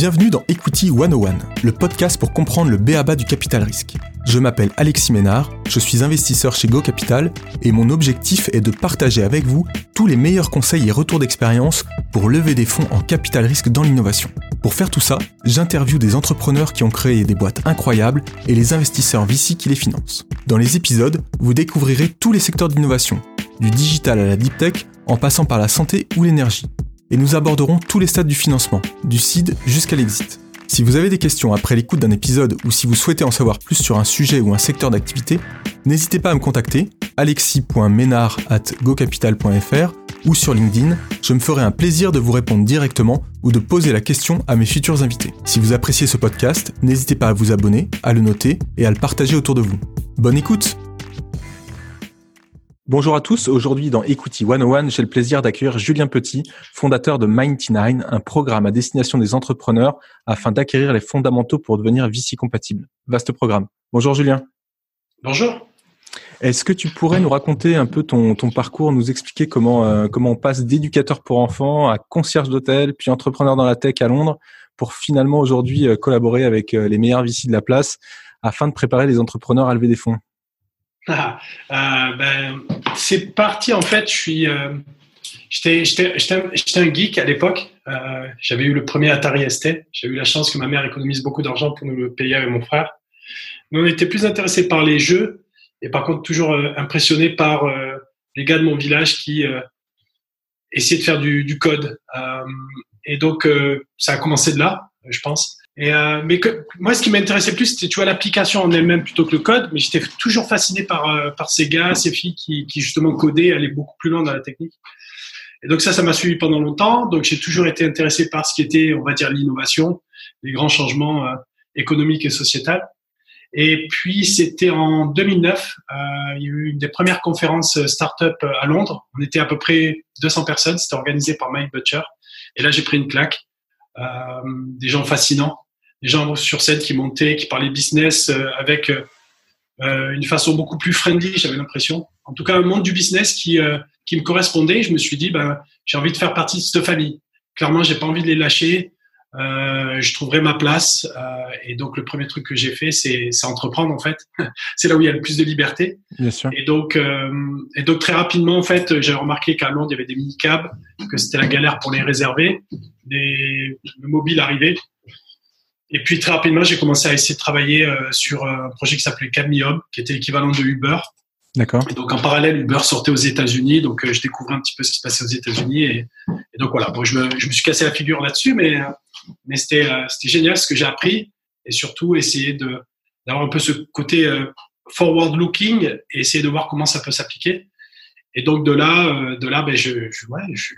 Bienvenue dans Equity 101, le podcast pour comprendre le BABA du capital risque. Je m'appelle Alexis Ménard, je suis investisseur chez Go Capital et mon objectif est de partager avec vous tous les meilleurs conseils et retours d'expérience pour lever des fonds en capital risque dans l'innovation. Pour faire tout ça, j'interviewe des entrepreneurs qui ont créé des boîtes incroyables et les investisseurs VC qui les financent. Dans les épisodes, vous découvrirez tous les secteurs d'innovation, du digital à la deep tech, en passant par la santé ou l'énergie et nous aborderons tous les stades du financement, du seed jusqu'à l'exit. Si vous avez des questions après l'écoute d'un épisode ou si vous souhaitez en savoir plus sur un sujet ou un secteur d'activité, n'hésitez pas à me contacter alexis.ménard.gocapital.fr ou sur LinkedIn, je me ferai un plaisir de vous répondre directement ou de poser la question à mes futurs invités. Si vous appréciez ce podcast, n'hésitez pas à vous abonner, à le noter et à le partager autour de vous. Bonne écoute Bonjour à tous. Aujourd'hui, dans Equity 101, j'ai le plaisir d'accueillir Julien Petit, fondateur de Minety9, un programme à destination des entrepreneurs afin d'acquérir les fondamentaux pour devenir VC compatible. Vaste programme. Bonjour Julien. Bonjour. Est-ce que tu pourrais nous raconter un peu ton, parcours, nous expliquer comment, euh, comment on passe d'éducateur pour enfants à concierge d'hôtel, puis entrepreneur dans la tech à Londres, pour finalement aujourd'hui euh, collaborer avec euh, les meilleurs VC de la place afin de préparer les entrepreneurs à lever des fonds? Ah, euh, ben, c'est parti en fait. Je suis, euh, j'étais, un, geek à l'époque. Euh, j'avais eu le premier Atari ST. J'ai eu la chance que ma mère économise beaucoup d'argent pour nous le payer avec mon frère. Mais on était plus intéressés par les jeux et par contre toujours impressionné par les gars de mon village qui essayaient de faire du code. et donc ça a commencé de là, je pense. Et euh, mais que, moi, ce qui m'intéressait plus, c'était tu vois l'application en elle-même plutôt que le code. Mais j'étais toujours fasciné par euh, par ces gars, ces filles qui, qui justement codaient, allaient beaucoup plus loin dans la technique. Et donc ça, ça m'a suivi pendant longtemps. Donc j'ai toujours été intéressé par ce qui était, on va dire, l'innovation, les grands changements euh, économiques et sociétals. Et puis c'était en 2009, euh, il y a eu une des premières conférences start-up à Londres. On était à peu près 200 personnes. C'était organisé par Mike Butcher. Et là, j'ai pris une claque. Euh, des gens fascinants, des gens sur scène qui montaient, qui parlaient business euh, avec euh, une façon beaucoup plus friendly, j'avais l'impression. En tout cas, un monde du business qui, qui me correspondait. Je me suis dit, ben, j'ai envie de faire partie de cette famille. Clairement, j'ai pas envie de les lâcher. Euh, je trouverai ma place. Euh, et donc, le premier truc que j'ai fait, c'est entreprendre, en fait. c'est là où il y a le plus de liberté. Bien sûr. Et donc, euh, et donc très rapidement, en fait, j'ai remarqué qu'à Londres, il y avait des mini-cabs, que c'était la galère pour les réserver. Le mobile arrivait. Et puis, très rapidement, j'ai commencé à essayer de travailler euh, sur un projet qui s'appelait Cadmium, qui était l'équivalent de Uber. D'accord. Et donc en parallèle, Uber sortait aux États-Unis, donc je découvrais un petit peu ce qui se passait aux États-Unis et, et, donc voilà. Bon, je me, je me suis cassé la figure là-dessus, mais mais c'était euh, c'était génial ce que j'ai appris et surtout essayer de d'avoir un peu ce côté euh, forward looking et essayer de voir comment ça peut s'appliquer. Et donc de là, euh, de là, ben je, je, ouais, je,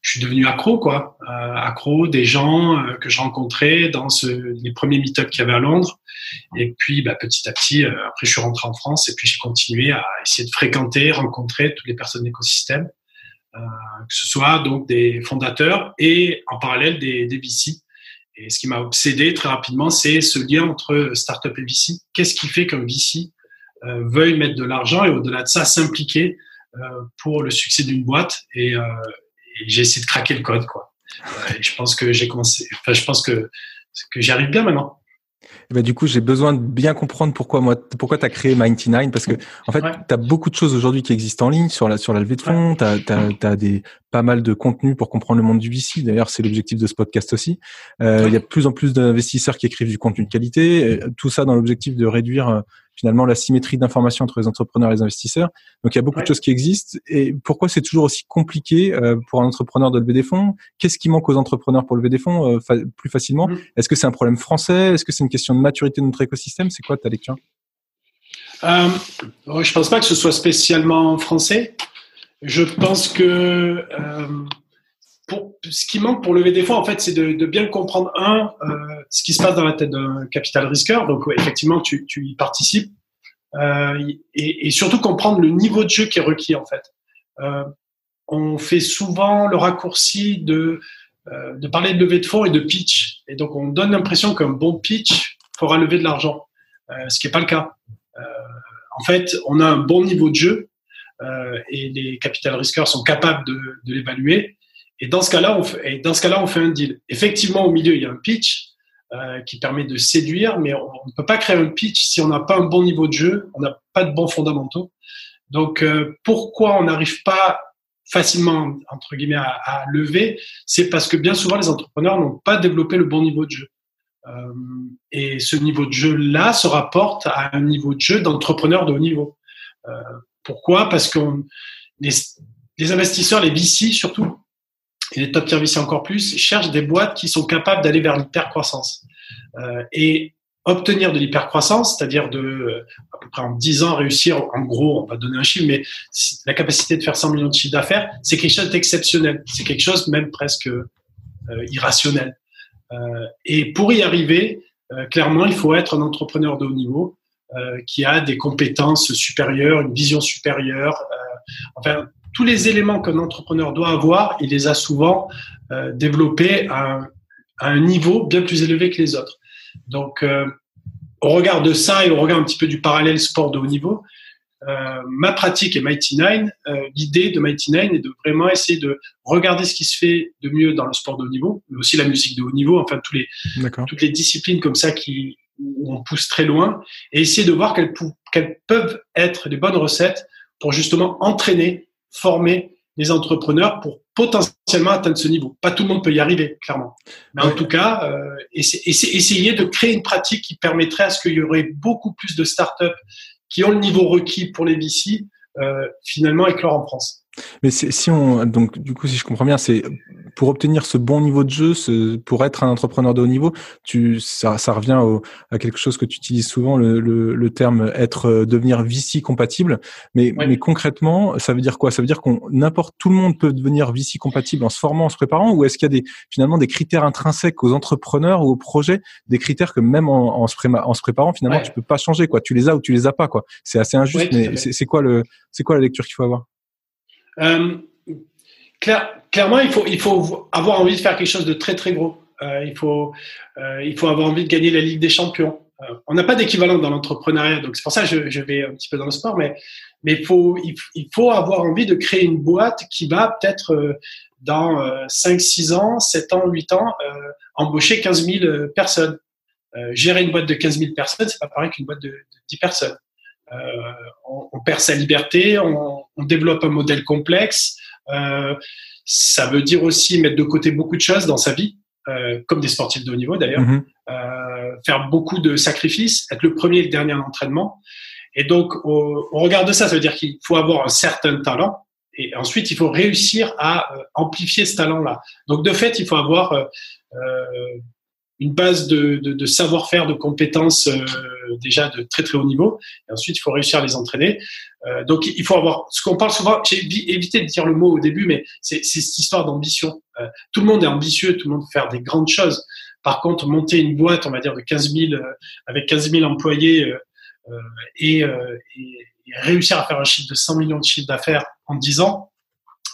je suis devenu accro, quoi, euh, accro des gens que je rencontrais dans ce, les premiers meet-ups qu'il y avait à Londres. Et puis, bah, petit à petit, après, je suis rentré en France et puis j'ai continué à essayer de fréquenter, rencontrer toutes les personnes de l'écosystème. Euh, que ce soit donc des fondateurs et en parallèle des, des VC. Et ce qui m'a obsédé très rapidement, c'est ce lien entre startup et VC. Qu'est-ce qui fait qu'un VC euh, veuille mettre de l'argent et au-delà de ça s'impliquer euh, pour le succès d'une boîte euh, et j'ai essayé de craquer le code quoi. Et je pense que j'ai commencé, enfin je pense que que j'y arrive bien maintenant. Eh ben, du coup, j'ai besoin de bien comprendre pourquoi moi, pourquoi tu as créé Minety9 parce que en fait, tu as beaucoup de choses aujourd'hui qui existent en ligne sur la sur la levée de fonds, tu as, des pas mal de contenu pour comprendre le monde du VC. D'ailleurs, c'est l'objectif de ce podcast aussi. Euh, il y a de plus en plus d'investisseurs qui écrivent du contenu de qualité, tout ça dans l'objectif de réduire euh, finalement la symétrie d'information entre les entrepreneurs et les investisseurs. Donc il y a beaucoup de choses qui existent. Et pourquoi c'est toujours aussi compliqué euh, pour un entrepreneur de lever des fonds? Qu'est-ce qui manque aux entrepreneurs pour lever des fonds euh, plus facilement? Mm. Est-ce que c'est un problème français? Est-ce que c'est une question de maturité de notre écosystème? C'est quoi ta lecture? Euh, Je pense pas que ce soit spécialement français. Je pense que euh, pour, ce qui manque pour lever des fonds, en fait, c'est de, de, bien comprendre un euh, ce qui se passe dans la tête d'un capital risqueur. Donc, effectivement, tu, tu y participes euh, et, et, surtout comprendre le niveau de jeu qui est requis, en fait. Euh, on fait souvent le raccourci de euh, de parler de levée de fonds et de pitch, et donc on donne l'impression qu'un bon pitch fera lever de l'argent, euh, ce qui n'est pas le cas. Euh, en fait, on a un bon niveau de jeu et les capital risqueurs sont capables de, de l'évaluer Et dans ce cas-là, on fait, dans ce cas-là, on fait un deal. Effectivement, au milieu, il y a un pitch euh, qui permet de séduire, mais on ne peut pas créer un pitch si on n'a pas un bon niveau de jeu, on n'a pas de bons fondamentaux. Donc, euh, pourquoi on n'arrive pas facilement, entre guillemets, à, à lever? C'est parce que bien souvent, les entrepreneurs n'ont pas développé le bon niveau de jeu. Euh, et ce niveau de jeu-là se rapporte à un niveau de jeu d'entrepreneur de haut niveau. Euh, pourquoi? Parce que les, les, investisseurs, les VC surtout, et les top tier VC encore plus, cherchent des boîtes qui sont capables d'aller vers l'hypercroissance. Euh, et obtenir de l'hypercroissance, c'est-à-dire de euh, à peu près en 10 ans réussir, en gros, on va donner un chiffre, mais la capacité de faire 100 millions de chiffres d'affaires, c'est quelque chose d'exceptionnel. C'est quelque chose même presque euh, irrationnel. Euh, et pour y arriver, clairement, il faut être un entrepreneur de haut niveau qui a des compétences supérieures, une vision supérieure. enfin, tous les éléments qu'un entrepreneur doit avoir, il les a souvent développés à, à, un niveau bien plus élevé que les autres. Donc, au regard de ça et au regard un petit peu du parallèle sport de haut niveau, euh, ma pratique et Mighty Nine, euh, l'idée de Mighty Nine est de vraiment essayer de regarder ce qui se fait de mieux dans le sport de haut niveau, mais aussi la musique de haut niveau, enfin tous les, toutes les disciplines comme ça qui où on pousse très loin, et essayer de voir quelles, quelles peuvent être les bonnes recettes pour justement entraîner, former les entrepreneurs pour potentiellement atteindre ce niveau. Pas tout le monde peut y arriver, clairement. Mais en tout cas, euh, essayer de créer une pratique qui permettrait à ce qu'il y aurait beaucoup plus de startups qui ont le niveau requis pour les VC, euh, finalement éclore en France. Mais si on donc du coup si je comprends bien, c'est pour obtenir ce bon niveau de jeu, ce, pour être un entrepreneur de haut niveau, tu ça, ça revient au, à quelque chose que tu utilises souvent le, le, le terme être euh, devenir VC compatible. Mais, mais concrètement, ça veut dire quoi? Ça veut dire qu'on n'importe tout le monde peut devenir VC compatible en se formant, en se préparant, ou est-ce qu'il y a des finalement des critères intrinsèques aux entrepreneurs ou aux projets, des critères que même en, en, se, en se, préparant finalement tu peux pas changer quoi. Tu les as ou tu les as pas quoi. C'est assez injuste, mais c'est quoi le c'est quoi la lecture qu'il faut avoir? Euh, clairement, il faut, il faut avoir envie de faire quelque chose de très très gros. Euh, il, faut, euh, il faut avoir envie de gagner la Ligue des Champions. Euh, on n'a pas d'équivalent dans l'entrepreneuriat, donc c'est pour ça que je, je, vais un petit peu dans le sport, mais, mais il, faut, il, faut avoir envie de créer une boîte qui va peut-être euh, dans 5, 6 ans, 7 ans, 8 ans, embaucher 15 000 personnes. gérer une boîte de 15 000 personnes, c'est pas pareil qu'une boîte de, de 10 personnes. On, on, perd sa liberté, on, on développe un modèle complexe, euh, ça veut dire aussi mettre de côté beaucoup de choses dans sa vie, euh, comme des sportifs de haut niveau d'ailleurs, mhm. euh, faire beaucoup de sacrifices, être le premier et le dernier en entraînement. Et donc, au, au regard de ça, ça veut dire qu'il faut avoir un certain talent. Et ensuite, il faut réussir à euh, amplifier ce talent-là. Donc, de fait, il faut avoir euh, une base de, de, de savoir-faire, de compétences euh, déjà de très très haut niveau. Et ensuite, il faut réussir à les entraîner. Euh, donc, il faut avoir ce qu'on parle souvent. J'ai évité de dire le mot au début, mais c'est cette histoire d'ambition. Euh, tout le monde est ambitieux, tout le monde veut faire des grandes choses. Par contre, monter une boîte, on va dire de 15 000 euh, avec 15 000 employés et, et, et, réussir à faire un chiffre de 100 millions de chiffres d'affaires en 10 ans,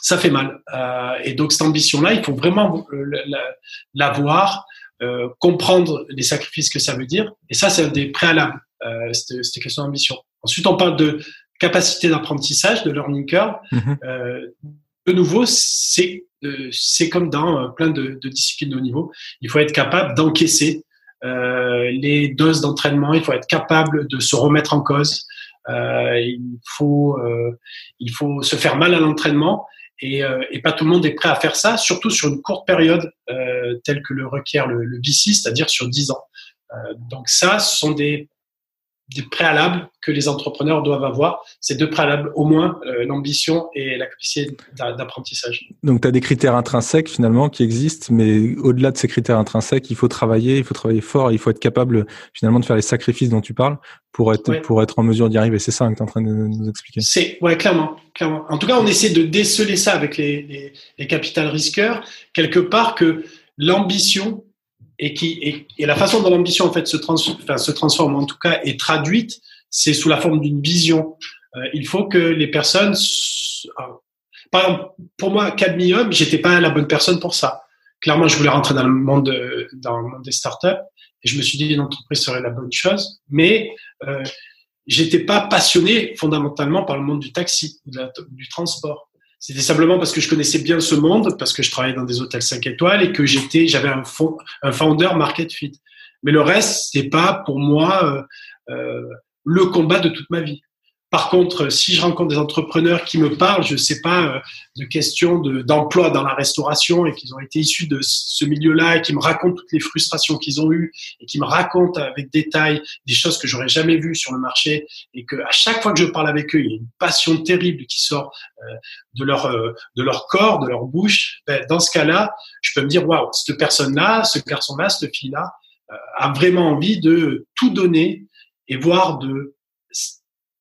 ça fait mal. et donc, cette ambition-là, il faut vraiment l'avoir. Euh, comprendre les sacrifices que ça veut dire. Et ça, c'est un des préalables, euh, cette, question d'ambition. Ensuite, on parle de capacité d'apprentissage, de learning curve. Mm-hmm. Euh, de nouveau, c'est euh, c'est comme dans euh, plein de, de, disciplines de haut niveau. Il faut être capable d'encaisser euh, les doses d'entraînement. Il faut être capable de se remettre en cause. il faut il faut se faire mal à l'entraînement et, euh, et, pas tout le monde est prêt à faire ça, surtout sur une courte période euh, telle que le requiert le, le VC, c'est-à-dire sur 10 ans. Euh, donc ça, ce sont des, des préalables que les entrepreneurs doivent avoir. Ces deux préalables, au moins, euh, l'ambition et la capacité d'apprentissage. Donc tu as des critères intrinsèques finalement qui existent, mais au-delà de ces critères intrinsèques, il faut travailler, il faut travailler fort, il faut être capable finalement de faire les sacrifices dont tu parles pour être, pour être en mesure d'y arriver. C'est ça que tu es en train de nous expliquer. C'est, ouais, clairement, clairement. En tout cas, on essaie de déceler ça avec les, les, les capital risqueurs, quelque part que l'ambition et qui et, et, la façon dont l'ambition en fait se, trans, enfin, se transforme en tout cas est traduite, c'est sous la forme d'une vision. Euh, il faut que les personnes, par exemple, pour moi, Cadmium, j'étais pas la bonne personne pour ça. Clairement, je voulais rentrer dans le monde de, dans le monde des startups et je me suis dit une entreprise serait la bonne chose, mais euh, j'étais pas passionné fondamentalement par le monde du taxi, du transport C'était simplement parce que je connaissais bien ce monde, parce que je travaillais dans des hôtels 5 étoiles et que j'étais, j'avais un, founder market fit. Mais le reste, c'est pas pour moi euh, euh, le combat de toute ma vie. Par contre, si je rencontre des entrepreneurs qui me parlent, je ne sais pas, euh, de questions d'emploi dans la restauration et qu'ils ont été issus de ce milieu-là et qui me racontent toutes les frustrations qu'ils ont eues et qui me racontent avec détail des choses que j'aurais jamais vues sur le marché et que à chaque fois que je parle avec eux, il y a une passion terrible qui sort euh, de leur euh, de leur corps, de leur bouche. Ben, dans ce cas-là, je peux me dire waouh, cette personne-là, ce garçon-là, cette fille-là a vraiment envie de tout donner et voir de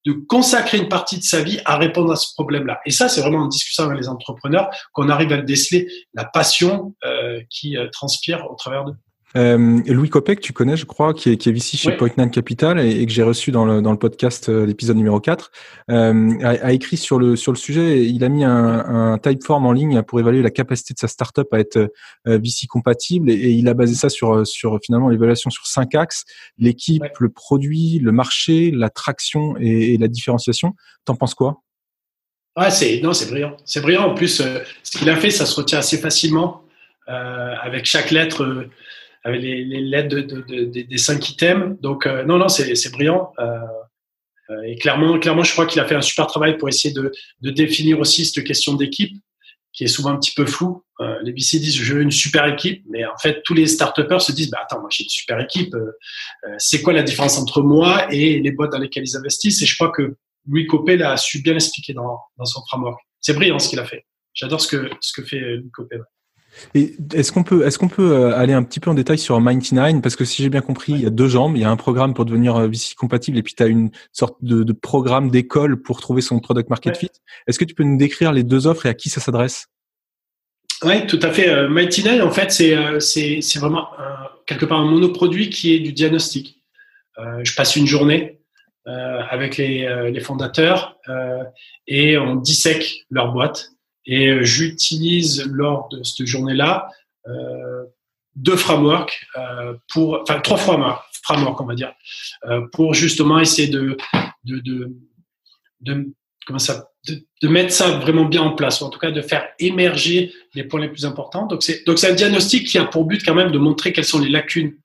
de consacrer une partie de sa vie à répondre à ce problème-là. Et ça, c'est vraiment en discutant avec les entrepreneurs qu'on arrive à déceler la passion euh, qui euh, transpire au travers d'eux. Euh, Louis Copec, tu connais, je crois, qui est, qui est ici chez Point Nine Capital et, que j'ai reçu dans le, dans le podcast, euh, l'épisode numéro 4, euh, a, a, écrit sur le, sur le sujet. Il a mis un, un typeform en ligne pour évaluer la capacité de sa startup à être euh, VC compatible et, il a basé ça sur, sur finalement l'évaluation sur cinq axes l'équipe, le produit, le marché, la traction et, et la différenciation. T'en penses quoi? Ouais, c'est non, c'est brillant. C'est brillant. En plus, euh, ce qu'il a fait, ça se retient assez facilement euh, avec chaque lettre avec les, les lettres de, de, de, des cinq items. Donc, euh, non, non, c'est brillant. Euh, euh, et clairement, clairement, je crois qu'il a fait un super travail pour essayer de, définir aussi cette question d'équipe, qui est souvent un petit peu floue. Euh, les BC disent je veux une super équipe, mais en fait, tous les start se disent bah attends, moi j'ai une super équipe. c'est quoi la différence entre moi et les boîtes dans lesquelles ils investissent? Et je crois que Louis Copé l'a su bien expliquer dans, dans son framework. C'est brillant ce qu'il a fait. J'adore ce que ce que fait Louis Copé. Et est-ce qu'on peut, est-ce qu'on peut euh, aller un petit peu en détail sur 99 Parce que si j'ai bien compris, il y a deux jambes. Il y a un programme pour devenir euh, VC compatible et puis tu as une sorte de, de programme d'école pour trouver son product market fit. Est-ce que tu peux nous décrire les deux offres et à qui ça s'adresse? Oui, tout à fait. Euh, 99, en fait, c'est, euh, vraiment quelque part un monoproduit qui est du diagnostic. je passe une journée avec les, les fondateurs et on dissèque leur boîte et euh, j'utilise lors de cette journée-là euh, deux frameworks euh, enfin trois frameworks, frameworks on va dire, pour justement essayer de, de, de, comment ça, de, mettre ça vraiment bien en place, ou en tout cas de faire émerger les points les plus importants. Donc c'est un diagnostic qui a pour but quand même de montrer quelles sont les lacunes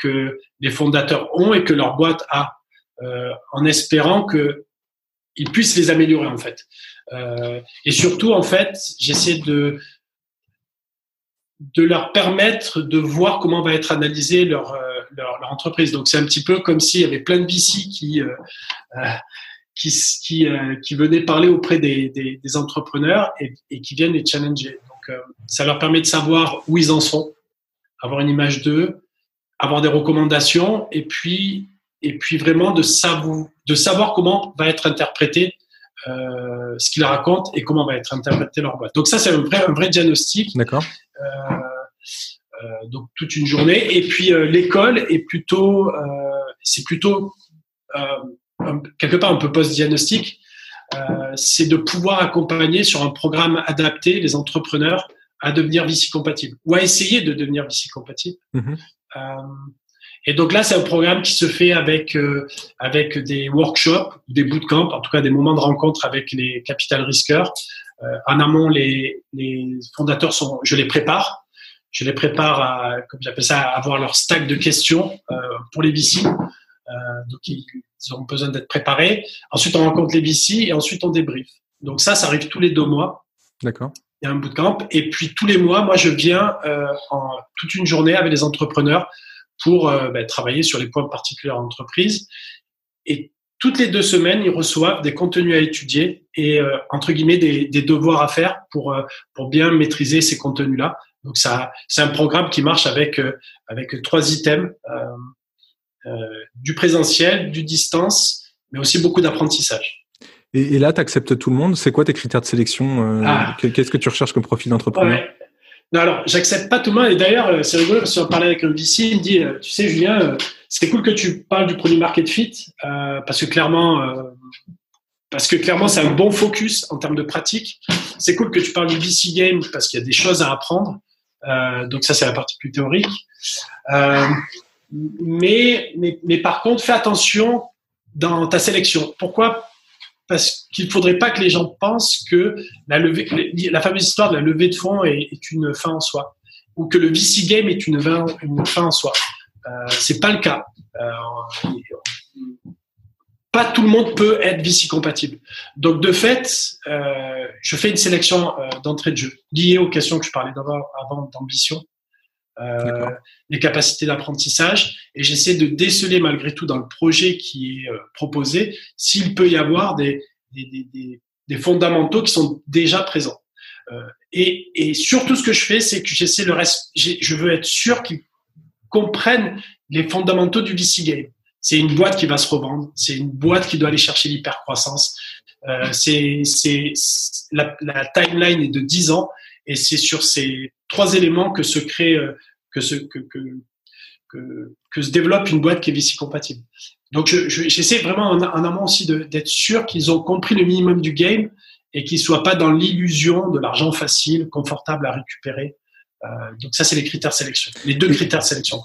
que les fondateurs ont et que leur boîte a, en espérant que ils puissent les améliorer en fait. Euh, et surtout, en fait, j'essaie de leur permettre de voir comment va être analysée leur, euh, leur, entreprise. Donc c'est un petit peu comme s'il y avait plein de VC qui euh, qui, qui, qui, venaient parler auprès des, entrepreneurs et, qui viennent les challenger. Donc ça leur permet de savoir où ils en sont, avoir une image d'eux, avoir des recommandations et puis et puis vraiment de savoir de savoir comment va être interprété euh, ce qu'ils racontent et comment va être interprété leur boîte. Donc ça, c'est un vrai, un vrai diagnostic. D'accord. Euh, euh, donc toute une journée. Et puis l'école est plutôt, c'est plutôt un, quelque part un peu post-diagnostic. c'est de pouvoir accompagner sur un programme adapté les entrepreneurs à devenir VC compatibles ou à essayer de devenir VC compatibles. Mm -hmm. Et donc là, c'est un programme qui se fait avec euh, avec des workshops, des bootcamps, en tout cas des moments de rencontre avec les capital risqueurs. Euh, en amont, les, les fondateurs sont, je les prépare, je les prépare à, comme j'appelle ça, à avoir leur stack de questions euh, pour les VC. Donc ils, ils ont besoin d'être préparés. Ensuite, on rencontre les VC et ensuite on débrief. Donc ça, ça arrive tous les deux mois. D'accord. Il y a un bootcamp et puis tous les mois, moi, je viens en toute une journée avec les entrepreneurs pour euh, ben, travailler sur les points particuliers en entreprise. Et toutes les deux semaines, ils reçoivent des contenus à étudier et euh, entre guillemets des, des, devoirs à faire pour euh, pour bien maîtriser ces contenus-là. Donc ça, c'est un programme qui marche avec avec trois items du présentiel, du distance, mais aussi beaucoup d'apprentissage. Et, et, là, tu acceptes tout le monde? C'est quoi tes critères de sélection ah. Qu'est-ce que tu recherches comme profil d'entrepreneur? Ouais. Non, alors, j'accepte pas tout le monde. Et d'ailleurs, euh, c'est rigolo parce qu'on parlait avec un VC, il me dit, euh, tu sais, Julien, euh, c'est cool que tu parles du produit market fit parce que clairement, parce que clairement, c'est un bon focus en termes de pratique. C'est cool que tu parles du VC game parce qu'il y a des choses à apprendre. Donc ça, c'est la partie plus théorique. mais, mais, mais par contre, fais attention dans ta sélection. Pourquoi parce qu'il ne faudrait pas que les gens pensent que la, fameuse histoire de la levée de fonds est, une fin en soi, ou que le VC game est une, fin en soi. Euh, c'est pas le cas. Euh, pas tout le monde peut être VC compatible. Donc de fait, euh, je fais une sélection euh, d'entrée de jeu liée aux questions que je parlais d'abord avant d'ambition, les capacités d'apprentissage, et j'essaie de déceler malgré tout dans le projet qui est euh, proposé s'il peut y avoir des, fondamentaux qui sont déjà présents. Euh, et, surtout, ce que je fais, c'est que j'essaie le reste. Je veux être sûr qu'ils comprennent les fondamentaux du VC game. C'est une boîte qui va se revendre. C'est une boîte qui doit aller chercher l'hypercroissance. Euh, c'est la, la, timeline est de 10 ans et c'est sur ces trois éléments que se crée, euh, que se, que, que, que, que se développe une boîte qui est VC compatible. Donc, j'essaie je, vraiment en, en, amont aussi d'être sûr qu'ils ont compris le minimum du game et qu'ils soient pas dans l'illusion de l'argent facile, confortable à récupérer. Euh, donc ça, c'est les critères de sélection, les deux critères de sélection.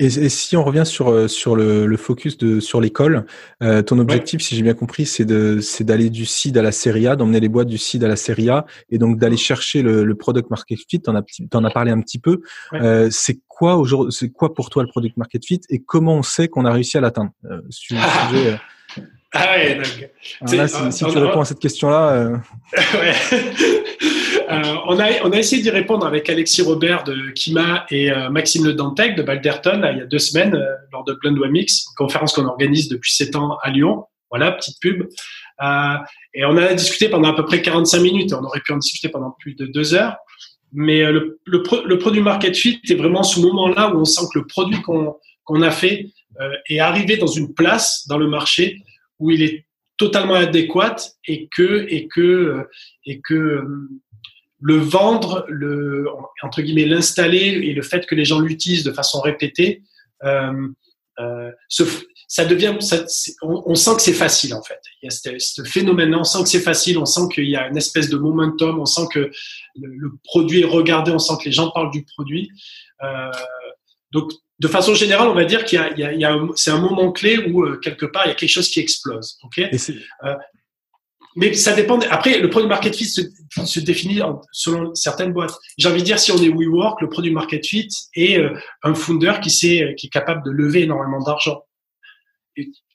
Et, et, si on revient sur euh, sur le, le focus de sur l'école, euh, ton objectif, si j'ai bien compris, c'est de c'est d'aller du seed à la série A, d'emmener les boîtes du seed à la série A, et donc d'aller chercher le, le, product market fit. T'en as en as parlé un petit peu. Euh, c'est quoi aujourd'hui C'est quoi pour toi le product market fit et comment on sait qu'on a réussi à l'atteindre? Euh, sujet, ah ouais, donc. Là, si, si tu réponds à cette question-là. Euh... ouais. Euh, on, a, essayé d'y répondre avec Alexis Robert de Kima et euh, Maxime Le Dantec de Balderton il y a deux semaines euh, lors de Blend Mix, une conférence qu'on organise depuis sept ans à Lyon. Voilà, petite pub. et on a discuté pendant à peu près 45 minutes. On aurait pu en discuter pendant plus de deux heures. Mais le, produit market fit est vraiment ce moment-là où on sent que le produit qu'on a fait est arrivé dans une place dans le marché où il est totalement adéquat et que et que et que le vendre, le entre guillemets l'installer et le fait que les gens l'utilisent de façon répétée, euh, euh, ça devient, ça, on, on, sent que c'est facile en fait. Il y a ce, ce phénomène-là, on sent que c'est facile, on sent qu'il y a une espèce de momentum, on sent que le, le, produit est regardé, on sent que les gens parlent du produit. Euh, donc, de façon générale, on va dire qu'il y a, c'est un moment clé où quelque part il y a quelque chose qui explose. Ok? Mais ça dépend. Après, le produit market fit se, se définit selon certaines boîtes. J'ai envie de dire, si on est WeWork, le produit market fit est euh, un founder qui, sait, qui est capable de lever énormément d'argent.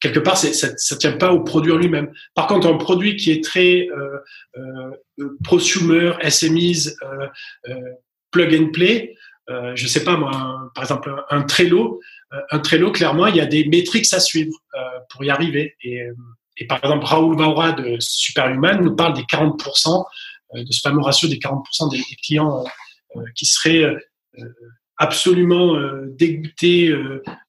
quelque part, ça ne tient pas au produit en lui-même. Par contre, un produit qui est très euh, euh, prosumer, SMEs, euh, euh, plug and play, euh, je sais pas moi, par exemple un, un Trello, un Trello, clairement, il y a des métriques à suivre pour y arriver. Et et par exemple, Raoul Vaura de Superhuman nous parle des 40%, euh, de ce fameux ratio des 40% des, clients euh, euh, qui seraient absolument dégoûtés,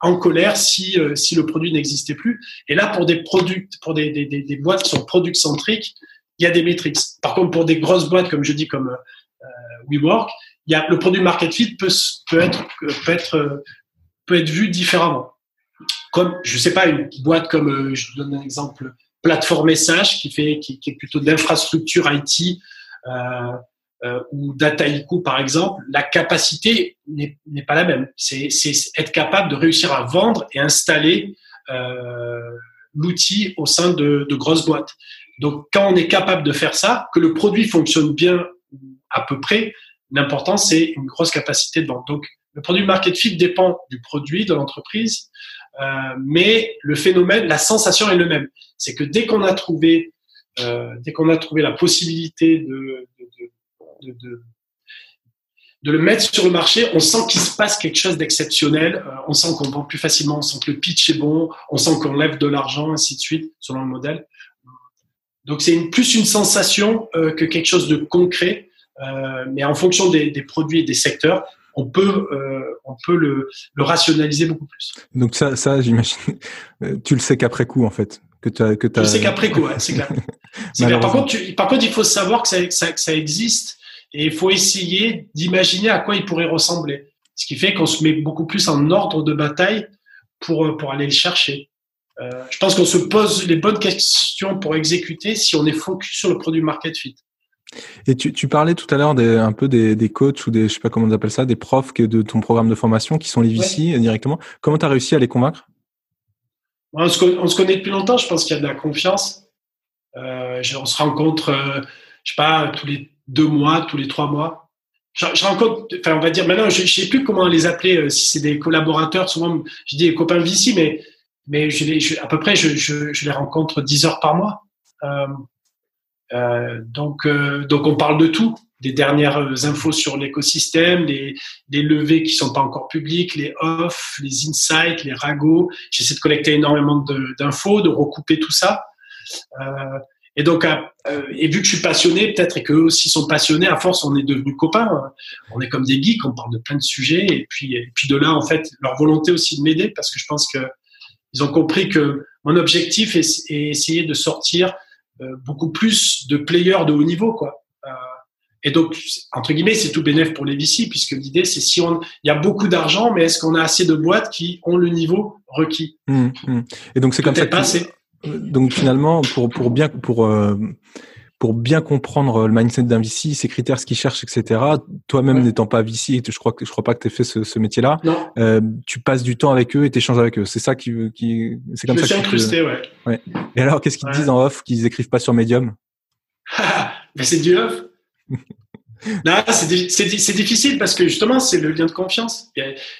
en colère si, si le produit n'existait plus. Et là, pour des produits, pour des, des, boîtes qui sont produits centriques, il y a des métriques. Par contre, pour des grosses boîtes, comme je dis, comme WeWork, il y a, le produit market fit peut, peut, être, peut, être, peut être vu différemment comme, je sais pas, une boîte comme, euh, je donne un exemple, Plateforme Message, qui, fait, qui, est plutôt d'infrastructure IT, euh, euh, ou Dataiku par exemple, la capacité n'est pas la même. C'est être capable de réussir à vendre et installer euh, l'outil au sein de, de, grosses boîtes. Donc quand on est capable de faire ça, que le produit fonctionne bien à peu près, l'important c'est une grosse capacité de vente. Donc le produit market fit dépend du produit de l'entreprise, mais le phénomène, la sensation est le même. C'est que dès qu'on a trouvé, euh, dès qu'on a trouvé la possibilité de, de, le mettre sur le marché, on sent qu'il se passe quelque chose d'exceptionnel. Euh, on sent qu'on vend plus facilement, on sent que le pitch est bon, on sent qu'on lève de l'argent, ainsi de suite, selon le modèle. Donc c'est plus une sensation euh, que quelque chose de concret. Euh, mais en fonction des, produits et des secteurs, on peut, euh, on peut le, le, rationaliser beaucoup plus. Donc ça, ça j'imagine, euh, tu le sais qu'après coup en fait. Que as, que as... Je sais qu'après coup, ouais, c'est clair. clair. Par, contre, tu, par contre, il faut savoir que ça, ça, que ça existe et il faut essayer d'imaginer à quoi il pourrait ressembler. Ce qui fait qu'on se met beaucoup plus en ordre de bataille pour, pour aller le chercher. Euh, je pense qu'on se pose les bonnes questions pour exécuter si on est focus sur le produit market fit. Et tu, tu, parlais tout à l'heure un peu des, des, coachs ou des, je sais pas comment on appelle ça, des profs que de ton programme de formation qui sont les VC ouais. directement. Comment tu as réussi à les convaincre? On se, on se, connaît depuis longtemps, je pense qu'il y a de la confiance. on se rencontre, je sais pas, tous les deux mois, tous les trois mois. Je, rencontre, enfin, on va dire, maintenant, je, ne sais plus comment les appeler, si c'est des collaborateurs, souvent, je dis copains VC, mais, mais je les, à peu près, je, je, les rencontre 10 heures par mois. Euh, donc, donc, on parle de tout des dernières infos sur l'écosystème, les, les levées qui sont pas encore publiques, les off, les insights, les ragots. J'essaie de collecter énormément d'infos, de, recouper tout ça. Euh, et donc, euh, et vu que je suis passionné, peut-être et qu'eux aussi sont passionnés, à force, on est devenus copains. On est comme des geeks, on parle de plein de sujets. Et puis, et puis de là, en fait, leur volonté aussi de m'aider, parce que je pense que ils ont compris que mon objectif est, est essayer de sortir euh, beaucoup plus de players de haut niveau, quoi. Et donc, entre guillemets, c'est tout bénéf pour les VC, puisque l'idée, c'est si on, il y a beaucoup d'argent, mais est-ce qu'on a assez de boîtes qui ont le niveau requis? Mmh, mmh. Et donc, c'est comme ça. Que, donc, finalement, pour, pour bien, pour, euh, pour bien comprendre le mindset d'un VC, ses critères, ce qu'il cherche, etc. Toi-même n'étant pas VC, je crois que je crois pas que tu aies fait ce, ce métier-là. Euh, tu passes du temps avec eux et tu échanges avec eux. C'est ça qui, qui c'est comme je ça. Me suis incrusté, ouais. ouais. Et alors, qu'est-ce qu'ils te disent en off qu'ils écrivent pas sur Medium? C'est du off c'est difficile parce que justement, c'est le lien de confiance.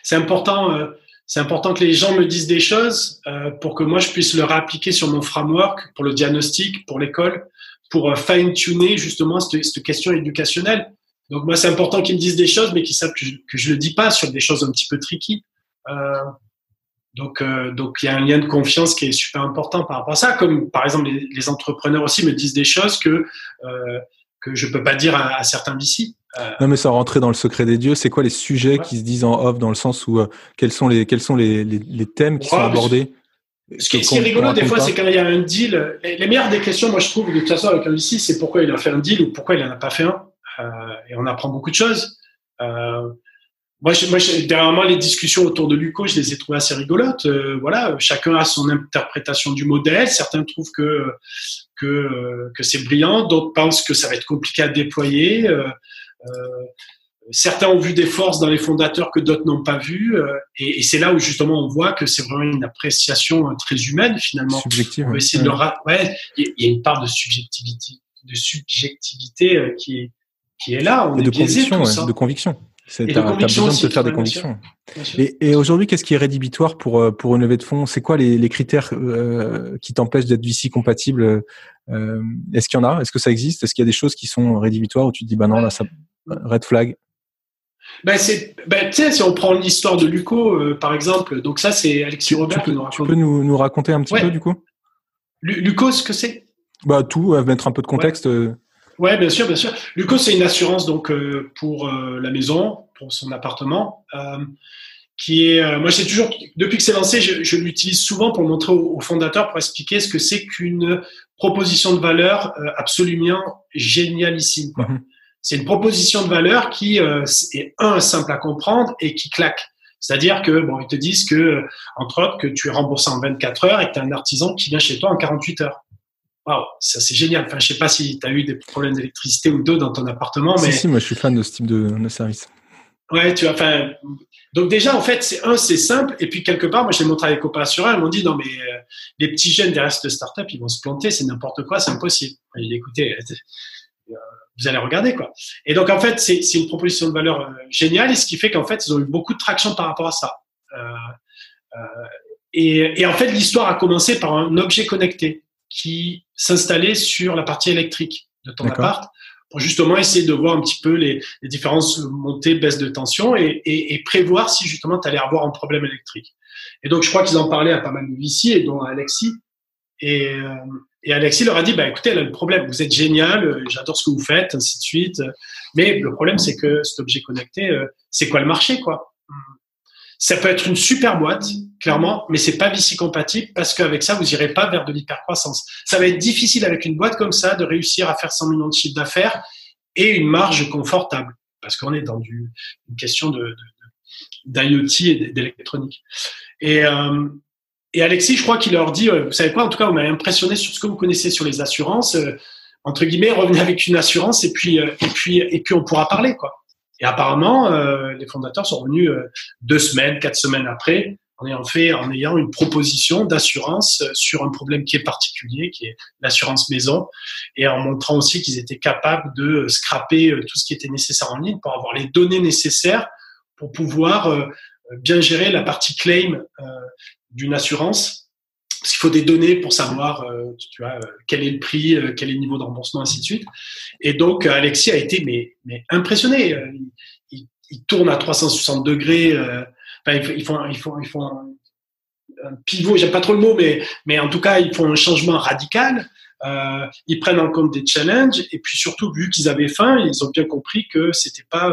C'est important, euh, c'est important que les gens me disent des choses euh, pour que moi je puisse leur appliquer sur mon framework, pour le diagnostic, pour l'école, pour euh, fine-tuner justement cette, cette, question éducationnelle. Donc moi, c'est important qu'ils me disent des choses, mais qu'ils savent que je, ne le dis pas sur des choses un petit peu tricky. donc, donc il y a un lien de confiance qui est super important par rapport à ça. Comme par exemple, les, les entrepreneurs aussi me disent des choses que que je peux pas dire à, certains d'ici. Euh, non, mais sans rentrer dans le secret des dieux, c'est quoi les sujets qui se disent en off dans le sens où euh, quels sont les quels sont les, les, thèmes qui sont abordés? Ce qui, est rigolo des fois, c'est quand il y a un deal. Les, meilleures des questions, moi je trouve de toute façon avec un c'est pourquoi il a fait un deal ou pourquoi il en a pas fait un. Euh, et on apprend beaucoup de choses. Euh, moi, je, moi dernièrement, les discussions autour de Luco, je les ai trouvées assez rigolotes. Euh, voilà, chacun a son interprétation du modèle. Certains trouvent que que, que c'est brillant, d'autres pensent que ça va être compliqué à déployer. Euh, certains ont vu des forces dans les fondateurs que d'autres n'ont pas vues. et, et c'est là où justement on voit que c'est vraiment une appréciation très humaine finalement. Subjective. Ouais, il y a une part de subjectivité, de subjectivité qui est qui est là. On et est de conviction, ouais, de conviction. As, besoin de te faire des convictions. Et, et aujourd'hui, qu'est-ce qui est rédhibitoire pour euh, pour une levée de fonds? C'est quoi les, les critères euh, qui t'empêchent d'être VC compatible euh, Est-ce qu'il y en a? Est-ce que ça existe? Est-ce qu'il y a des choses qui sont rédhibitoires où tu te dis bah non là ça red flag? Ben c'est, ben, tu si on prend l'histoire de Luco, euh, par exemple, donc ça, c'est Alexis Robert tu peux, nous Tu peux nous, nous raconter un petit peu, du coup? Luco, ce que c'est? Bah, tout, mettre un peu de contexte. Ouais. Ouais, bien sûr, bien sûr. Luco, c'est une assurance donc euh, pour euh, la maison, pour son appartement, euh, qui est. Euh, moi, j'ai toujours, depuis que c'est lancé, je, je l'utilise souvent pour montrer aux, fondateurs, pour expliquer ce que c'est qu'une proposition de valeur absolument génialissime. Mm-hmm. C'est une proposition de valeur qui est un simple à comprendre et qui claque. C'est-à-dire que bon, ils te disent que entre autres que tu es remboursé en 24 heures et que tu as un artisan qui vient chez toi en 48 heures waouh, ça c'est génial. Enfin, je sais pas si tu as eu des problèmes d'électricité ou d'eau dans ton appartement, mais si, si, moi je suis fan de ce type de, de service. Ouais, tu vois, enfin, donc déjà en fait, c'est un, c'est simple, et puis quelque part, moi j'ai montré avec copains assureurs, ils m'ont dit non mais euh, les petits jeunes derrière cette startup, ils vont se planter, c'est n'importe quoi, c'est impossible. J'ai dit écoutez, euh, vous allez regarder quoi. Et donc en fait, c'est une proposition de valeur euh, géniale, et ce qui fait qu'en fait, ils ont eu beaucoup de traction par rapport à ça. et, et en fait, l'histoire a commencé par un objet connecté qui s'installait sur la partie électrique de ton appart pour justement essayer de voir un petit peu les, les différences montées, baisse de tension et, et, et prévoir si justement tu allais avoir un problème électrique. Et donc je crois qu'ils en parlaient à pas mal de VC et dont à Alexis. Et, euh, et Alexis leur a dit, bah, écoutez, là, le problème, vous êtes génial, euh, j'adore ce que vous faites, ainsi de suite. Mais le problème, c'est que cet objet connecté, euh, c'est quoi le marché, quoi? Ça peut être une super boîte, clairement, mais c'est pas VC compatible parce qu'avec ça, vous irez pas vers de l'hypercroissance. Ça va être difficile avec une boîte comme ça de réussir à faire 100 millions de chiffres d'affaires et une marge confortable parce qu'on est dans du, une question de, d'IoT et d'électronique. Et, euh, et Alexis, je crois qu'il leur dit, vous savez quoi, en tout cas, on m'a impressionné sur ce que vous connaissez sur les assurances. Euh, entre guillemets, revenez avec une assurance et puis, euh, et puis, et puis on pourra parler, quoi. Et apparemment, euh, les fondateurs sont venus euh, deux semaines, quatre semaines après, en ayant fait, en ayant une proposition d'assurance sur un problème qui est particulier, qui est l'assurance maison, et en montrant aussi qu'ils étaient capables de scraper tout ce qui était nécessaire en ligne pour avoir les données nécessaires pour pouvoir bien gérer la partie claim d'une assurance parce qu'il faut des données pour savoir euh, vois, quel est le prix, euh, quel est le niveau de remboursement, ainsi de suite. Et donc, Alexis a été mais, impressionné. Euh, il, il, tourne à 360 degrés. Enfin, ils font, un, pivot, j'aime pas trop le mot, mais, mais en tout cas, ils font un changement radical. Euh, ils prennent en compte des challenges et puis surtout, vu qu'ils avaient faim, ils ont bien compris que c'était pas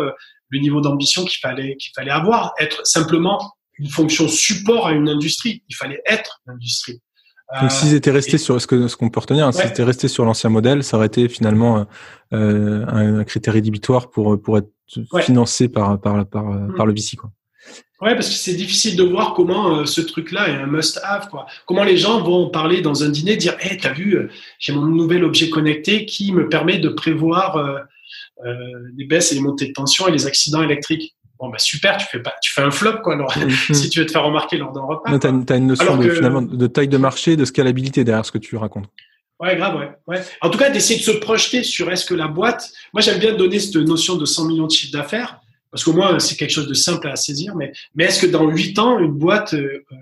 le niveau d'ambition qu'il fallait qu'il fallait avoir. Être simplement une fonction support à une industrie. Il fallait être l'industrie. Donc, s'ils étaient restés sur ce que ce qu'on peut retenir, hein, s'ils étaient restés sur l'ancien modèle, ça aurait été finalement euh, un, critère rédhibitoire pour pour être financé par par par, mm. par le VC quoi. Ouais, parce que c'est difficile de voir comment euh, ce truc-là est un must-have. Quoi. Comment les gens vont parler dans un dîner, dire Hé, hey, t'as vu, euh, j'ai mon nouvel objet connecté qui me permet de prévoir euh, euh, les baisses et les montées de tension et les accidents électriques bon bah super, tu fais pas, tu fais un flop quoi. Alors, si tu veux te faire remarquer lors d'un repas. Tu as, une notion de, finalement de taille de marché, de scalabilité derrière ce que tu racontes. Ouais, grave, ouais. ouais. En tout cas, d'essayer de se projeter sur est-ce que la boîte. Moi, j'aime bien donner cette notion de 100 millions de chiffre d'affaires parce qu'au moins c'est quelque chose de simple à saisir. Mais, mais est-ce que dans 8 ans, une boîte euh, euh,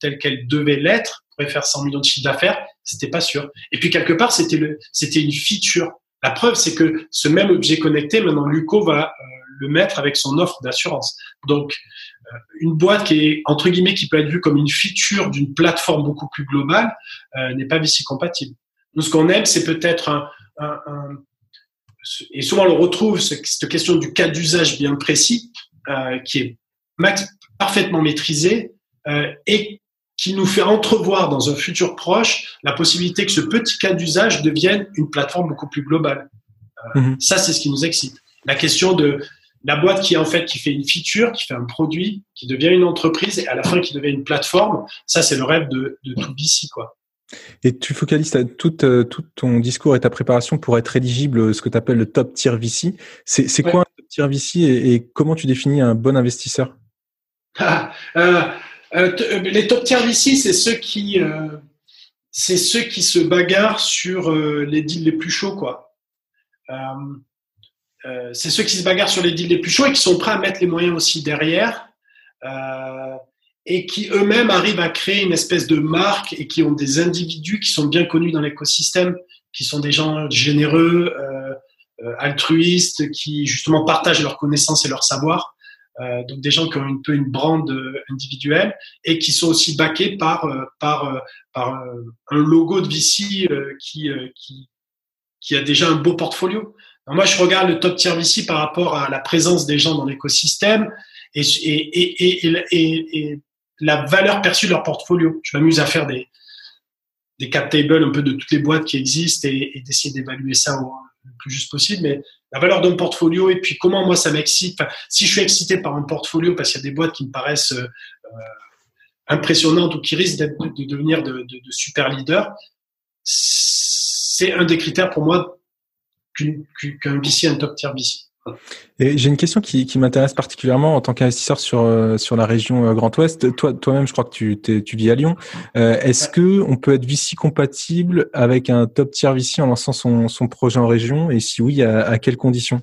telle qu'elle devait l'être pourrait faire 100 millions de chiffre d'affaires? C'était pas sûr. Et puis quelque part, c'était une feature. La preuve, c'est que ce même objet connecté, maintenant, Luco va euh, le mettre avec son offre d'assurance. Donc, euh, une boîte qui est entre guillemets qui peut être vue comme une feature d'une plateforme beaucoup plus globale euh, n'est pas VC compatible. Nous, ce qu'on aime, c'est peut-être un, un, un, et souvent on le retrouve cette question du cas d'usage bien précis euh, qui est parfaitement maîtrisé euh, et qui nous fait entrevoir dans un futur proche la possibilité que ce petit cas d'usage devienne une plateforme beaucoup plus globale. Euh, mm-hmm. Ça, c'est ce qui nous excite. La question de la boîte qui en fait qui fait une feature, qui fait un produit, qui devient une entreprise et à la fin qui devient une plateforme, ça c'est le rêve de, de tout BC quoi. Et tu focalises tout, euh, tout, ton discours et ta préparation pour être éligible ce que tu appelles le top tier VC. C'est quoi un top tier VC et, comment tu définis un bon investisseur? Ah, euh, euh, Les top tier VC, c'est ceux qui c'est ceux qui se bagarrent sur les deals les plus chauds quoi. Euh, c'est ceux qui se bagarrent sur les deals les plus chauds et qui sont prêts à mettre les moyens aussi derrière euh, et qui eux-mêmes arrivent à créer une espèce de marque et qui ont des individus qui sont bien connus dans l'écosystème, qui sont des gens généreux, euh, altruistes, qui justement partagent leurs connaissances et leur savoir. Donc des gens qui ont un peu une brande individuelle et qui sont aussi backés par par un logo de VC qui qui a déjà un beau portfolio moi, je regarde le top tier VC par rapport à la présence des gens dans l'écosystème et, la valeur perçue de leur portfolio. Je m'amuse à faire des, des cap tables un peu de toutes les boîtes qui existent et, d'essayer d'évaluer ça le plus juste possible. Mais la valeur d'un portfolio et puis comment moi ça m'excite. si je suis excité par un portfolio parce qu'il y a des boîtes qui me paraissent euh, impressionnantes ou qui risquent de, devenir de, de, de super leaders, c'est un des critères pour moi qu'un VC, un top tier VC. Et j'ai une question qui, qui m'intéresse particulièrement en tant qu'investisseur sur euh, sur la région euh, Grand Ouest. Toi toi-même, je crois que tu tu vis à Lyon. Euh, est-ce que on peut être VC compatible avec un top tier VC en lançant son, son projet en région? Et si oui, à, à quelles conditions?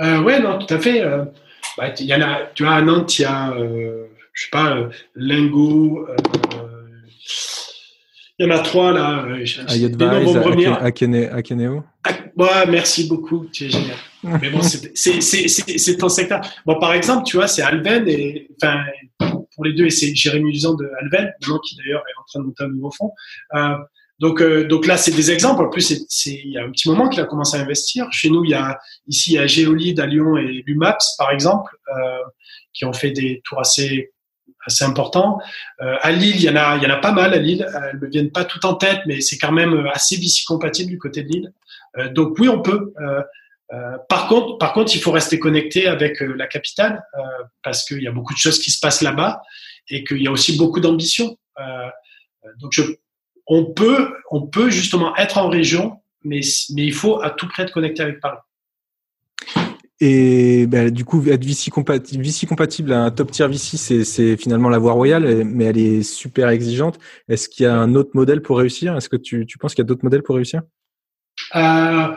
Euh, Ouais, non, tout à fait. Bah, il y en a. Tu vois, à Nantes, il y a, je sais pas, Lingo. Il y en a trois là. Akeneo. Ouais, merci beaucoup, tu es génial. Mais bon, c'est ton secteur. Bon, par exemple, tu vois, c'est Alven et enfin pour les deux, et c'est Jérémy Luzan de Alven, qui d'ailleurs est en train de monter un nouveau fonds. Euh, donc, euh, donc là, c'est des exemples. En plus, c'est il y a un petit moment qu'il a commencé à investir. Chez nous, il y a ici il y a Géolide à Lyon et Lumaps, par exemple, euh, qui ont fait des tours assez assez important. Euh, à Lille, il y en a, il y en a pas mal à Lille. Elles me viennent pas tout en tête, mais c'est quand même assez VC compatible du côté de Lille. Euh, donc oui, on peut. Euh, euh, par contre, par contre, il faut rester connecté avec la capitale parce qu'il y a beaucoup de choses qui se passent là-bas et qu'il y a aussi beaucoup d'ambition. donc je, on peut, on peut justement être en région, mais mais il faut à tout près être connecté avec Paris. Et bah, du coup, être VC compatible, VC compatible un top tier VC, c'est finalement la voie royale, mais elle est super exigeante. Est-ce qu'il y a un autre modèle pour réussir? Est-ce que tu, tu penses qu'il y a d'autres modèles pour réussir? Euh,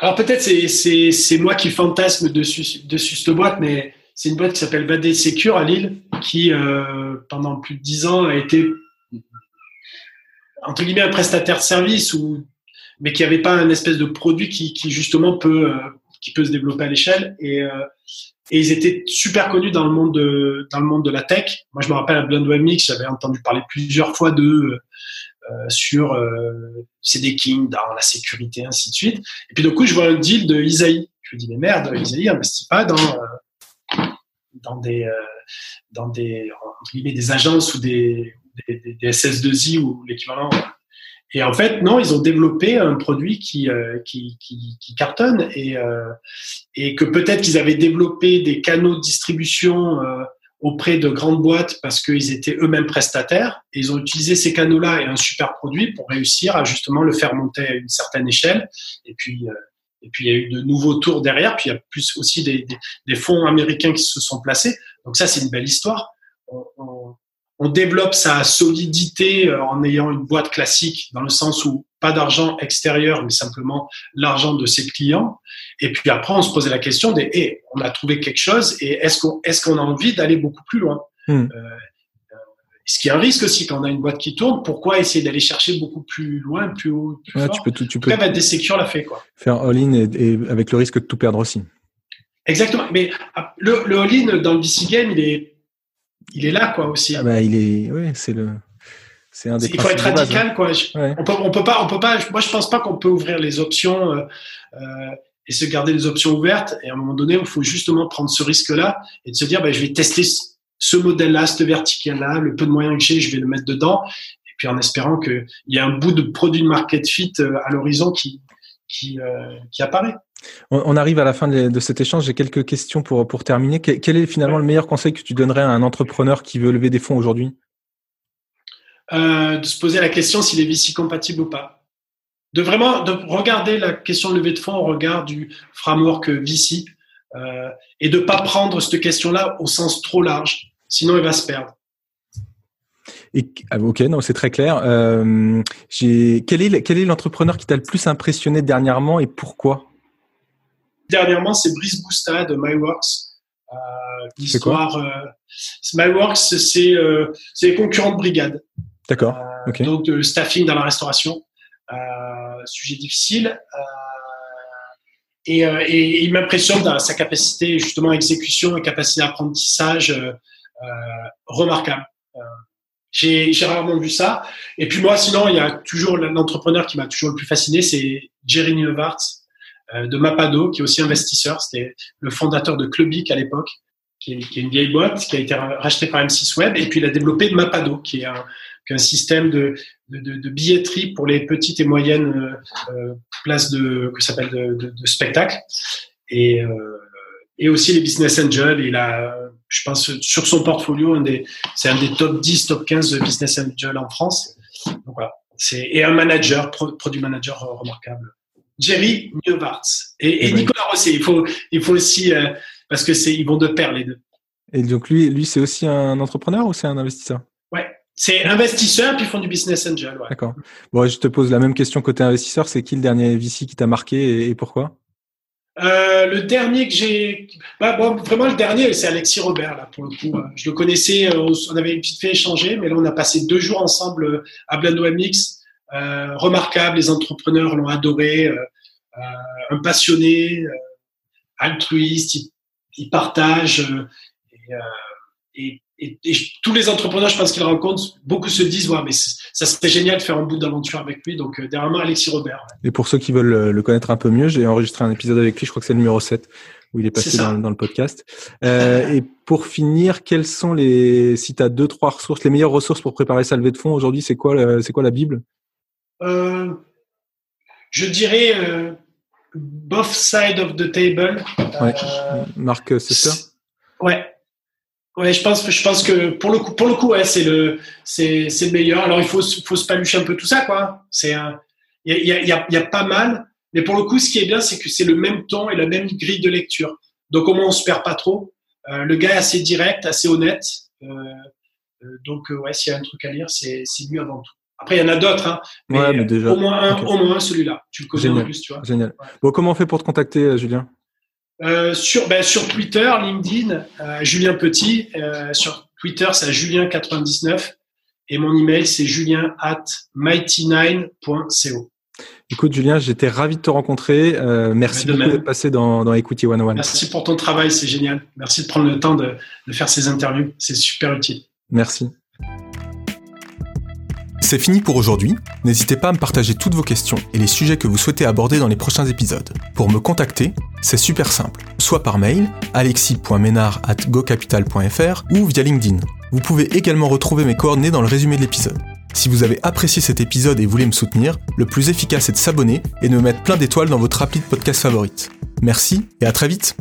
Alors peut-être c'est moi qui fantasme dessus, dessus cette boîte, mais c'est une boîte qui s'appelle Badé Secure à Lille, qui euh, pendant plus de dix ans a été entre guillemets un prestataire de service ou mais qui n'avait pas un espèce de produit qui, qui justement peut euh, qui peut se développer à l'échelle et, euh, et ils étaient super connus dans le monde de dans le monde de la tech. Moi, je me rappelle à Blend Mix, j'avais entendu parler plusieurs fois d'eux euh, sur euh, CD King, dans la sécurité, ainsi de suite. Et puis du coup, je vois un deal de Isaïe. Je me dis mais merde, Isaïe investit pas dans euh, dans des euh, dans des des agences ou des, des SS2I ou l'équivalent et en fait, non, ils ont développé un produit qui, euh, cartonne et, euh, et que peut-être qu'ils avaient développé des canaux de distribution euh, auprès de grandes boîtes parce qu'ils étaient eux-mêmes prestataires. Et ils ont utilisé ces canaux-là et un super produit pour réussir à justement le faire monter à une certaine échelle. Et puis, et puis il y a eu de nouveaux tours derrière. Puis il y a plus aussi des, fonds américains qui se sont placés. Donc ça, c'est une belle histoire. On développe sa solidité euh, en ayant une boîte classique, dans le sens où pas d'argent extérieur, mais simplement l'argent de ses clients. Et puis après, on se posait la question des, hey, on a trouvé quelque chose et est-ce qu'on a envie d'aller beaucoup plus loin? Hmm. euh, Ce qui est un risque aussi quand on a une boîte qui tourne? Pourquoi essayer d'aller chercher beaucoup plus loin, plus haut, plus fort? Tu peux, tu, tu peux des sécures l'a fait quoi. Faire all-in et, avec le risque de tout perdre aussi. Exactement. Mais ah, le, le all-in dans le VC game, il est il est là, quoi, aussi. Ah bah, il est, oui, c'est le, c'est un des. Il faut être radical, hein. quoi. Ouais. On peut, on peut pas, on peut pas. Moi, je pense pas qu'on peut ouvrir les options euh, euh, et se garder les options ouvertes. Et à un moment donné, il faut justement prendre ce risque-là et de se dire, bah, je vais tester ce modèle-là, cette verticale-là, le peu de moyens que j'ai, je vais le mettre dedans. Et puis en espérant qu'il y a un bout de produit de market fit euh, à l'horizon qui, qui, euh, qui apparaît. On arrive à la fin de cet échange. J'ai quelques questions pour, pour terminer. Quel est finalement le meilleur conseil que tu donnerais à un entrepreneur qui veut lever des fonds aujourd'hui? Euh, De se poser la question s'il est VC compatible ou pas. De vraiment de regarder la question de levée de fonds au regard du framework VC euh, et de ne pas prendre cette question-là au sens trop large. Sinon, il va se perdre. Et, ah, ok, non, c'est très clair. Euh, quel est, quel est l'entrepreneur qui t'a le plus impressionné dernièrement et pourquoi? Dernièrement, c'est Brice Bousta de MyWorks. Euh, l'histoire. Euh, MyWorks, c'est les concurrents de brigade. D'accord. Okay. Donc, le staffing dans la restauration. Sujet difficile. Et, et, il m'impressionne dans sa capacité, justement, exécution et capacité d'apprentissage remarquable. J'ai rarement vu ça. Et puis moi, sinon, il y a toujours l'entrepreneur qui m'a toujours le plus fasciné, c'est Jerry Neuvart euh, de Mapado, qui est aussi investisseur. C'était le fondateur de Clubic à l'époque, qui qui est, une vieille boîte qui a été rachetée par M6 Web. Et puis il a développé Mapado, qui est un, un système de, de, de, billetterie pour les petites et moyennes euh, places de, que s'appelle de, de, spectacle. Et, euh, et aussi les business angels. Il a, je pense, sur son portfolio, c'est un des top 10, top 15 de business angels en France. Donc voilà. C'est, et un manager, produit manager remarquable. Jerry Neuwartz et, et, Nicolas Rosset. Il faut, il faut aussi, euh, parce que c'est, ils vont de pair les deux. Et donc lui, lui c'est aussi un entrepreneur ou c'est un investisseur? Ouais, c'est investisseur puis ils font du business angel. Ouais. D'accord. Bon, je te pose la même question côté investisseur. C'est qui le dernier VC qui t'a marqué et, et pourquoi? Euh, le dernier que j'ai, bah, bon, vraiment le dernier, c'est Alexis Robert là pour le coup. Je le connaissais, euh, on avait vite fait échanger, mais là on a passé deux jours ensemble euh, à Blando MX. Euh, remarquable, les entrepreneurs l'ont adoré, un passionné, altruiste, il, il partage et, et, et, et, tous les entrepreneurs, je pense qu'ils rencontrent, beaucoup se disent, ouais, mais ça serait génial de faire un bout d'aventure avec lui. Donc, euh, dernièrement, Alexis Robert. Ouais. Et pour ceux qui veulent le connaître un peu mieux, j'ai enregistré un épisode avec lui, je crois que c'est le numéro 7, où il est passé est dans, dans, le podcast. Euh, et pour finir, quelles sont les, si tu as deux, trois ressources, les meilleures ressources pour préparer sa levée de fonds aujourd'hui, c'est quoi, c'est quoi la Bible? Euh, Je dirais euh, Both Side of the Table. Ouais. Euh, Marc Sester Ouais, Ouais, je pense, je pense que pour le coup, pour le coup, ouais, c'est le, c'est, c'est le meilleur. Alors il faut, faut se palucher un peu tout ça, quoi. C'est, il y a, y, a, y a pas mal. Mais pour le coup, ce qui est bien, c'est que c'est le même ton et la même grille de lecture. Donc au moins, on se perd pas trop. Euh, le gars est assez direct, assez honnête. Euh, euh, donc ouais, s'il y a un truc à lire, c'est lui avant tout. Après, il y en a d'autres, hein, mais, ouais, mais déjà, au moins un, au moins celui-là. Tu le connais en plus, tu vois. Génial. Bon, comment on fait pour te contacter, Julien? Euh, sur, ben, sur Twitter, LinkedIn, euh, Julien Petit. Euh, sur Twitter, c'est Julien99. Et mon email, c'est julien at mighty9.co. Écoute, Julien, j'étais ravi de te rencontrer. Euh, merci de beaucoup d'être passé dans, dans Equity One One. Merci pour ton travail, c'est génial. Merci de prendre le temps de, de faire ces interviews. C'est super utile. Merci. C'est fini pour aujourd'hui. N'hésitez pas à me partager toutes vos questions et les sujets que vous souhaitez aborder dans les prochains épisodes. Pour me contacter, c'est super simple. Soit par mail, alexis.ménard.gocapital.fr ou via LinkedIn. Vous pouvez également retrouver mes coordonnées dans le résumé de l'épisode. Si vous avez apprécié cet épisode et voulez me soutenir, le plus efficace est de s'abonner et de me mettre plein d'étoiles dans votre appli de podcast favorite. Merci et à très vite